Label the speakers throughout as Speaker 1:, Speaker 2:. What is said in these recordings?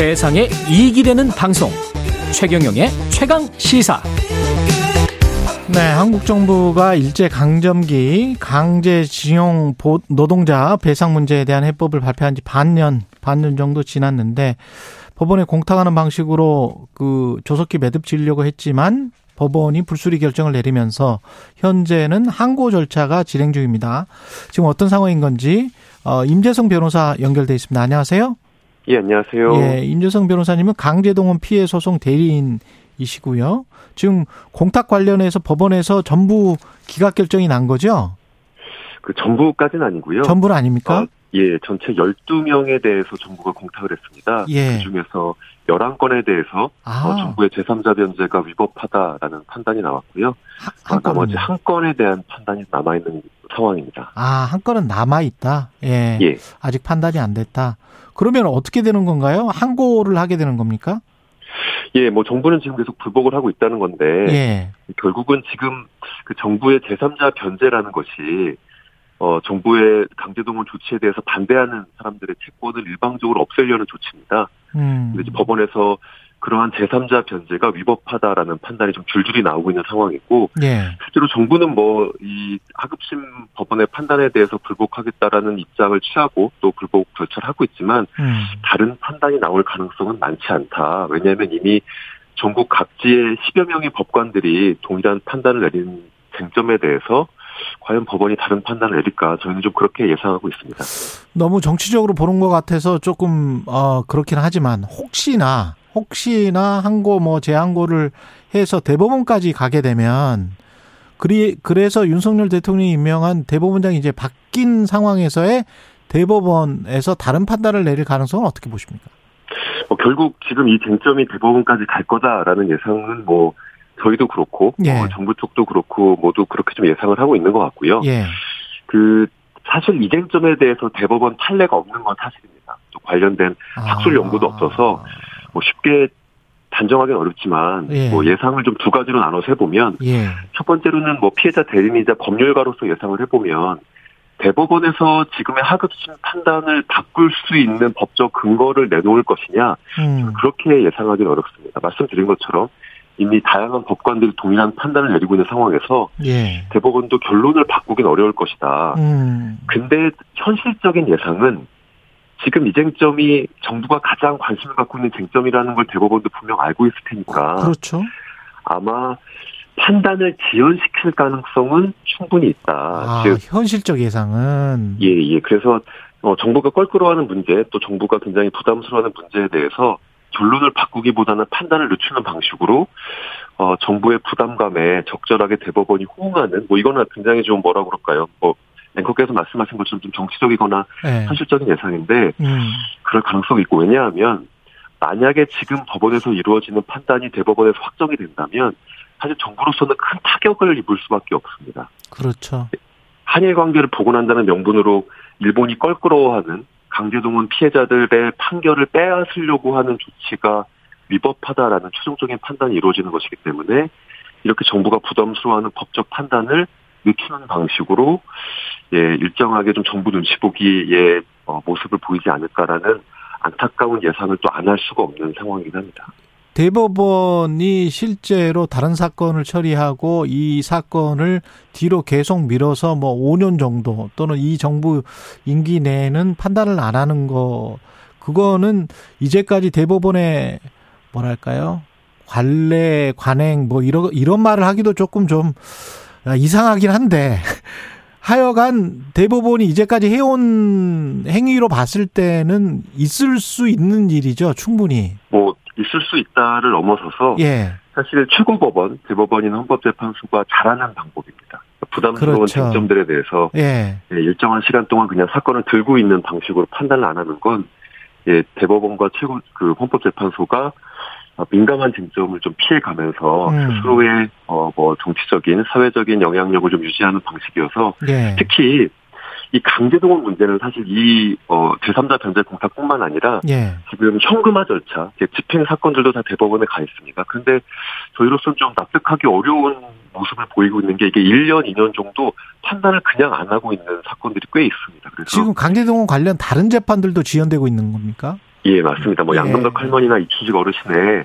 Speaker 1: 세상에 이익이 되는 방송 최경영의 최강 시사
Speaker 2: 네, 한국 정부가 일제 강점기 강제징용 노동자 배상 문제에 대한 해법을 발표한 지 반년 반년 정도 지났는데 법원에 공탁하는 방식으로 그 조속히 매듭 지으려고 했지만 법원이 불수리 결정을 내리면서 현재는 항고 절차가 진행 중입니다. 지금 어떤 상황인 건지 어, 임재성 변호사 연결돼 있습니다. 안녕하세요.
Speaker 3: 예, 안녕하세요.
Speaker 2: 예, 임재성 변호사님은 강제동원 피해 소송 대리인이시고요. 지금 공탁 관련해서 법원에서 전부 기각 결정이 난 거죠?
Speaker 3: 그 전부까지는 아니고요.
Speaker 2: 전부는 아닙니까? 어,
Speaker 3: 예, 전체 12명에 대해서 정부가 공탁을 했습니다. 예. 그 중에서 11건에 대해서 아. 어, 정부의 제3자 변제가 위법하다라는 판단이 나왔고요. 한, 한 나머지 한 건에 대한 판단이 남아있는 상황입니다.
Speaker 2: 아, 한 건은 남아 있다? 예. 예. 아직 판단이 안 됐다. 그러면 어떻게 되는 건가요? 항고를 하게 되는 겁니까?
Speaker 3: 예, 뭐 정부는 지금 계속 불복을 하고 있다는 건데 예. 결국은 지금 그 정부의 제3자 변제라는 것이 어, 정부의 강제동원 조치에 대해서 반대하는 사람들의 채권을 일방적으로 없애려는 조치입니다. 음. 법원에서 그러한 제3자 변제가 위법하다라는 판단이 좀 줄줄이 나오고 있는 상황이고, 예. 실제로 정부는 뭐, 이 하급심 법원의 판단에 대해서 불복하겠다라는 입장을 취하고 또 불복 절차를 하고 있지만, 음. 다른 판단이 나올 가능성은 많지 않다. 왜냐하면 이미 전국 각지의 10여 명의 법관들이 동일한 판단을 내린 쟁점에 대해서 과연 법원이 다른 판단을 내릴까 저희는 좀 그렇게 예상하고 있습니다.
Speaker 2: 너무 정치적으로 보는 것 같아서 조금 어 그렇긴 하지만 혹시나 혹시나 항고 뭐 재항고를 해서 대법원까지 가게 되면 그리 그래서 윤석열 대통령이 임명한 대법원장이 이제 바뀐 상황에서의 대법원에서 다른 판단을 내릴 가능성은 어떻게 보십니까?
Speaker 3: 뭐 결국 지금 이 쟁점이 대법원까지 갈 거다라는 예상은 뭐 저희도 그렇고 예. 어, 정부 쪽도 그렇고 모두 그렇게 좀 예상을 하고 있는 것 같고요. 예. 그 사실 이 쟁점에 대해서 대법원 판례가 없는 건 사실입니다. 또 관련된 아. 학술 연구도 없어서 뭐 쉽게 단정하기는 어렵지만 예. 뭐 예상을 좀 두 가지로 나눠서 해보면 예. 첫 번째로는 뭐 피해자 대리인이자 법률가로서 예상을 해보면 대법원에서 지금의 하급심 판단을 바꿀 수 있는 법적 근거를 내놓을 것이냐 음. 그렇게 예상하기는 어렵습니다. 말씀드린 것처럼 이미 다양한 법관들이 동일한 판단을 내리고 있는 상황에서 예. 대법원도 결론을 바꾸긴 어려울 것이다. 음. 근데 현실적인 예상은 지금 이 쟁점이 정부가 가장 관심을 갖고 있는 쟁점이라는 걸 대법원도 분명 알고 있을 테니까.
Speaker 2: 그렇죠.
Speaker 3: 아마 판단을 지연시킬 가능성은 충분히 있다.
Speaker 2: 아, 즉 현실적 예상은
Speaker 3: 예, 예. 그래서 어, 정부가 껄끄러워하는 문제, 또 정부가 굉장히 부담스러워하는 문제에 대해서 결론을 바꾸기보다는 판단을 늦추는 방식으로 어 정부의 부담감에 적절하게 대법원이 호응하는 뭐 이거는 굉장히 좀 뭐라 그럴까요? 뭐 앵커께서 말씀하신 것처럼 좀 정치적이거나 네. 현실적인 예상인데 음. 그럴 가능성이 있고 왜냐하면 만약에 지금 법원에서 이루어지는 판단이 대법원에서 확정이 된다면 사실 정부로서는 큰 타격을 입을 수밖에 없습니다.
Speaker 2: 그렇죠.
Speaker 3: 한일 관계를 복원한다는 명분으로 일본이 껄끄러워하는 강제동원 피해자들의 판결을 빼앗으려고 하는 조치가 위법하다라는 최종적인 판단이 이루어지는 것이기 때문에 이렇게 정부가 부담스러워하는 법적 판단을 늦추는 방식으로 예 일정하게 좀 정부 눈치 보기의 어, 모습을 보이지 않을까라는 안타까운 예상을 또 안 할 수가 없는 상황이긴 합니다.
Speaker 2: 대법원이 실제로 다른 사건을 처리하고 이 사건을 뒤로 계속 밀어서 뭐 5년 정도 또는 이 정부 임기 내에는 판단을 안 하는 거 그거는 이제까지 대법원의 뭐랄까요? 관례, 관행 뭐 이런 이런 말을 하기도 조금 좀 이상하긴 한데 하여간 대법원이 이제까지 해온 행위로 봤을 때는 있을 수 있는 일이죠, 충분히.
Speaker 3: 뭐 있을 수 있다를 넘어서서 예. 사실 최고법원, 대법원이나 헌법재판소가 잘하는 방법입니다. 부담스러운 그렇죠. 쟁점들에 대해서 예. 예. 일정한 시간 동안 그냥 사건을 들고 있는 방식으로 판단을 안 하는 건 예, 대법원과 최고 그 헌법재판소가 민감한 쟁점을 좀 피해가면서 음. 스스로의 어 뭐 정치적인 사회적인 영향력을 좀 유지하는 방식이어서 예. 특히 이 강제동원 문제는 사실 이 어, 제3자 변제 공탁뿐만 아니라 예. 지금 현금화 절차, 집행 사건들도 다 대법원에 가 있습니다. 그런데 저희로서는 좀 납득하기 어려운 모습을 보이고 있는 게 이게 1년, 2년 정도 판단을 그냥 안 하고 있는 사건들이 꽤 있습니다.
Speaker 2: 그래서 지금 강제동원 관련 다른 재판들도 지연되고 있는 겁니까?
Speaker 3: 예, 맞습니다. 뭐 예. 양금덕 할머니나 이춘식 어르신의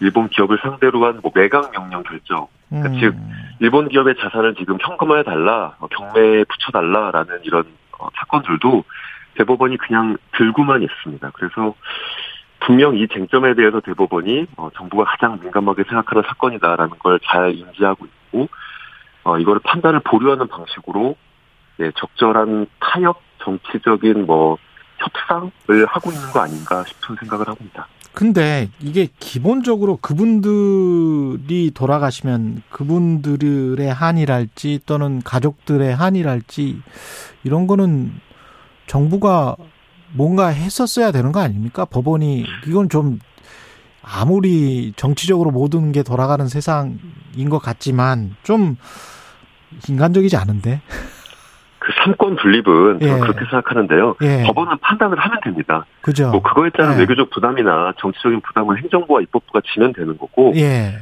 Speaker 3: 일본 기업을 상대로 한 뭐 매각 명령 결정. 그러니까 음. 즉 일본 기업의 자산을 지금 현금화해 달라, 어, 경매에 붙여 달라라는 이런 어, 사건들도 대법원이 그냥 들고만 있습니다. 그래서 분명 이 쟁점에 대해서 대법원이 어, 정부가 가장 민감하게 생각하는 사건이다라는 걸 잘 인지하고 있고 어, 이거를 판단을 보류하는 방식으로 예, 적절한 타협 정치적인 뭐 협상을 하고 있는 거 아닌가 싶은 생각을 합니다.
Speaker 2: 근데 이게 기본적으로 그분들이 돌아가시면 그분들의 한이랄지 또는 가족들의 한이랄지 이런 거는 정부가 뭔가 했었어야 되는 거 아닙니까? 법원이 이건 좀 아무리 정치적으로 모든 게 돌아가는 세상인 것 같지만 좀 인간적이지 않은데.
Speaker 3: 그 삼권 분립은 예. 그렇게 생각하는데요. 예. 법원은 판단을 하면 됩니다.
Speaker 2: 그죠.
Speaker 3: 뭐 그거에 따른 예. 외교적 부담이나 정치적인 부담은 행정부와 입법부가 지면 되는 거고. 예.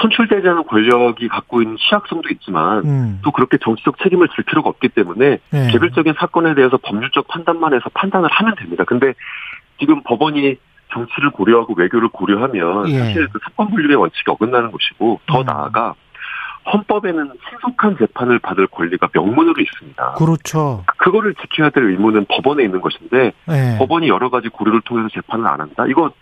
Speaker 3: 선출되지 않은 권력이 갖고 있는 취약성도 있지만 음. 또 그렇게 정치적 책임을 질 필요가 없기 때문에 예. 개별적인 사건에 대해서 법률적 판단만 해서 판단을 하면 됩니다. 근데 지금 법원이 정치를 고려하고 외교를 고려하면 예. 사실 그 사건 분립의 원칙이 어긋나는 것이고 더 음. 나아가 헌법에는 신속한 재판을 받을 권리가 명문으로 있습니다.
Speaker 2: 그렇죠.
Speaker 3: 그거를 지켜야 될 의무는 법원에 있는 것인데 네. 법원이 여러 가지 고려를 통해서 재판을 안 한다. 이거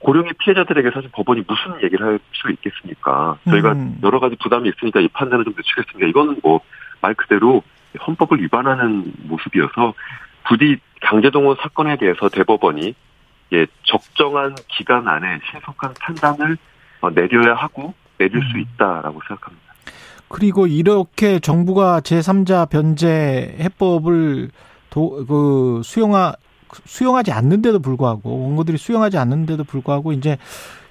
Speaker 3: 고령의 피해자들에게 사실 법원이 무슨 얘기를 할 수 있겠습니까? 저희가 음. 여러 가지 부담이 있으니까 이 판단을 좀 늦추겠습니다. 이거는 뭐 말 그대로 헌법을 위반하는 모습이어서 부디 강제동원 사건에 대해서 대법원이 예, 적정한 기간 안에 신속한 판단을 어, 내려야 하고 내릴 음. 수 있다라고 생각합니다.
Speaker 2: 그리고 이렇게 정부가 제3자 변제 해법을 도, 그 수용하 수용하지 않는데도 불구하고 원고들이 수용하지 않는데도 불구하고 이제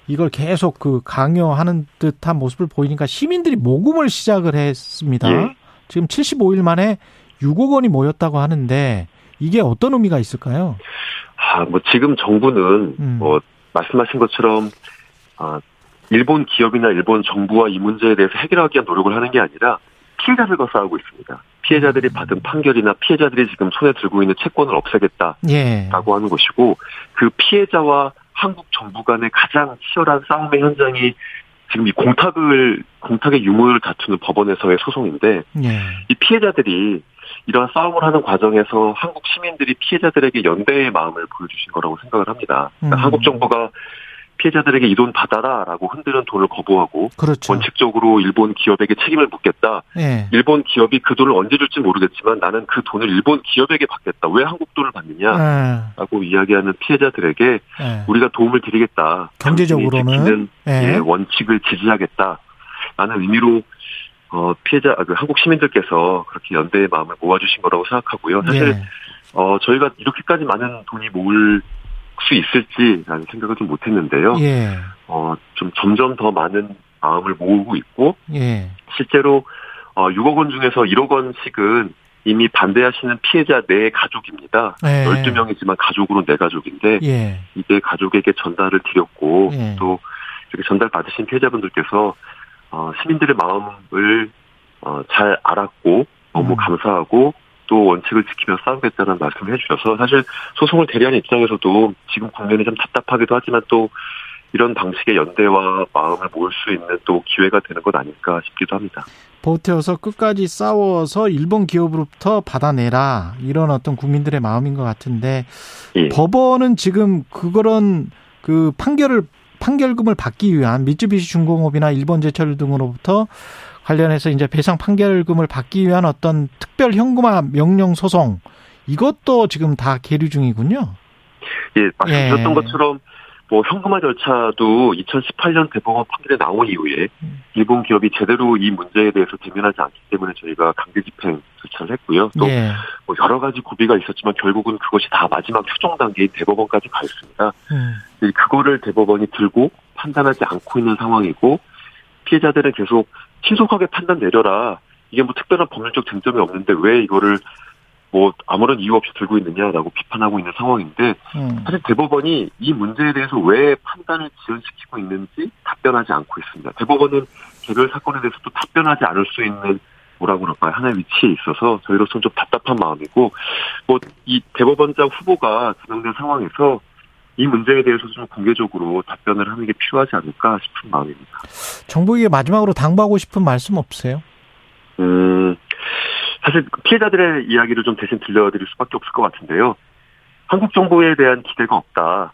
Speaker 2: 이걸 계속 그 강요하는 듯한 모습을 보이니까 시민들이 모금을 시작을 했습니다. 예. 지금 75일 만에 6억 원이 모였다고 하는데 이게 어떤 의미가 있을까요?
Speaker 3: 아, 뭐 지금 정부는 음. 뭐 말씀하신 것처럼 아, 일본 기업이나 일본 정부와 이 문제에 대해서 해결하기 위한 노력을 하는 게 아니라 피해자들과 싸우고 있습니다. 피해자들이 받은 판결이나 피해자들이 지금 손에 들고 있는 채권을 없애겠다라고 예. 하는 것이고 그 피해자와 한국 정부 간의 가장 치열한 싸움의 현장이 지금 이 공탁을 공탁의 유무를 다투는 법원에서의 소송인데 예. 이 피해자들이 이러한 싸움을 하는 과정에서 한국 시민들이 피해자들에게 연대의 마음을 보여주신 거라고 생각을 합니다. 그러니까 음. 한국 정부가 피해자들에게 이 돈 받아라라고 흔드는 돈을 거부하고 그렇죠. 원칙적으로 일본 기업에게 책임을 묻겠다. 네. 일본 기업이 그 돈을 언제 줄지 모르겠지만 나는 그 돈을 일본 기업에게 받겠다. 왜 한국 돈을 받느냐라고 네. 이야기하는 피해자들에게 네. 우리가 도움을 드리겠다.
Speaker 2: 경제적으로는
Speaker 3: 예, 원칙을 지지하겠다. 라는 의미로 어, 피해자 그 한국 시민들께서 그렇게 연대의 마음을 모아주신 거라고 생각하고요. 사실 네. 어, 저희가 이렇게까지 많은 돈이 모을 수 있을지라는 생각을 좀 못했는데요. 예. 어, 좀 점점 더 많은 마음을 모으고 있고, 예. 실제로 어, 6억 원 중에서 1억 원씩은 이미 반대하시는 피해자 내 가족입니다. 예. 12명이지만 가족으로 내 가족인데, 예. 이게 가족에게 전달을 드렸고, 예. 또 이렇게 전달 받으신 피해자분들께서 어, 시민들의 마음을 어, 잘 알았고, 너무 음. 감사하고, 또 원칙을 지키며 싸우겠다는 말씀을 해주셔서 사실 소송을 대리하는 입장에서도 지금 국면이 좀 답답하기도 하지만 또 이런 방식의 연대와 마음을 모을 수 있는 또 기회가 되는 것 아닐까 싶기도 합니다.
Speaker 2: 버텨서 끝까지 싸워서 일본 기업으로부터 받아내라 이런 어떤 국민들의 마음인 것 같은데 예. 법원은 지금 그런 그 판결을 판결금을 받기 위한 미쯔비시 중공업이나 일본 제철 등으로부터 관련해서 이제 배상 판결금을 받기 위한 어떤 특별 현금화 명령 소송 이것도 지금 다 계류 중이군요.
Speaker 3: 예, 말씀드렸던 예. 것처럼 뭐 현금화 절차도 2018년 대법원 판결에 나온 이후에 일본 기업이 제대로 이 문제에 대해서 대면하지 않기 때문에 저희가 강제 집행 절차를 했고요. 또뭐 예. 여러 가지 고비가 있었지만 결국은 그것이 다 마지막 최종 단계인 대법원까지 가 있습니다. 음. 그거를 대법원이 들고 판단하지 않고 있는 상황이고 피해자들은 계속 신속하게 판단 내려라. 이게 뭐 특별한 법률적 쟁점이 없는데 왜 이거를 뭐 아무런 이유 없이 들고 있느냐라고 비판하고 있는 상황인데 음. 사실 대법원이 이 문제에 대해서 왜 판단을 지연시키고 있는지 답변하지 않고 있습니다. 대법원은 개별 사건에 대해서도 답변하지 않을 수 있는 뭐라고 그럴까요 하나의 위치에 있어서 저희로서는 좀 답답한 마음이고 뭐 이 대법원장 후보가 지명된 상황에서 이 문제에 대해서 좀 공개적으로 답변을 하는 게 필요하지 않을까 싶은 마음입니다.
Speaker 2: 정부에게 마지막으로 당부하고 싶은 말씀 없으세요?
Speaker 3: 음, 사실 피해자들의 이야기를 좀 대신 들려드릴 수밖에 없을 것 같은데요. 한국 정부에 대한 기대가 없다.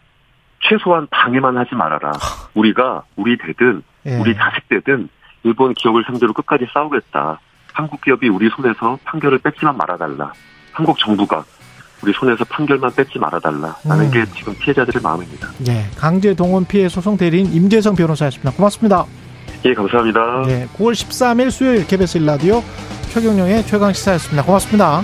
Speaker 3: 최소한 방해만 하지 말아라. 우리가 우리 되든 예. 우리 자식 되든 일본 기업을 상대로 끝까지 싸우겠다. 한국 기업이 우리 손에서 판결을 뺏지만 말아달라. 한국 정부가 우리 손에서 판결만 뺏지 말아달라 라는 음. 게 지금 피해자들의 마음입니다.
Speaker 2: 예, 강제 동원 피해 소송 대리인 임재성 변호사였습니다. 고맙습니다.
Speaker 3: 예, 감사합니다.
Speaker 2: 예, 9월 13일 수요일 KBS 일라디오 최경영의 최강 시사였습니다. 고맙습니다.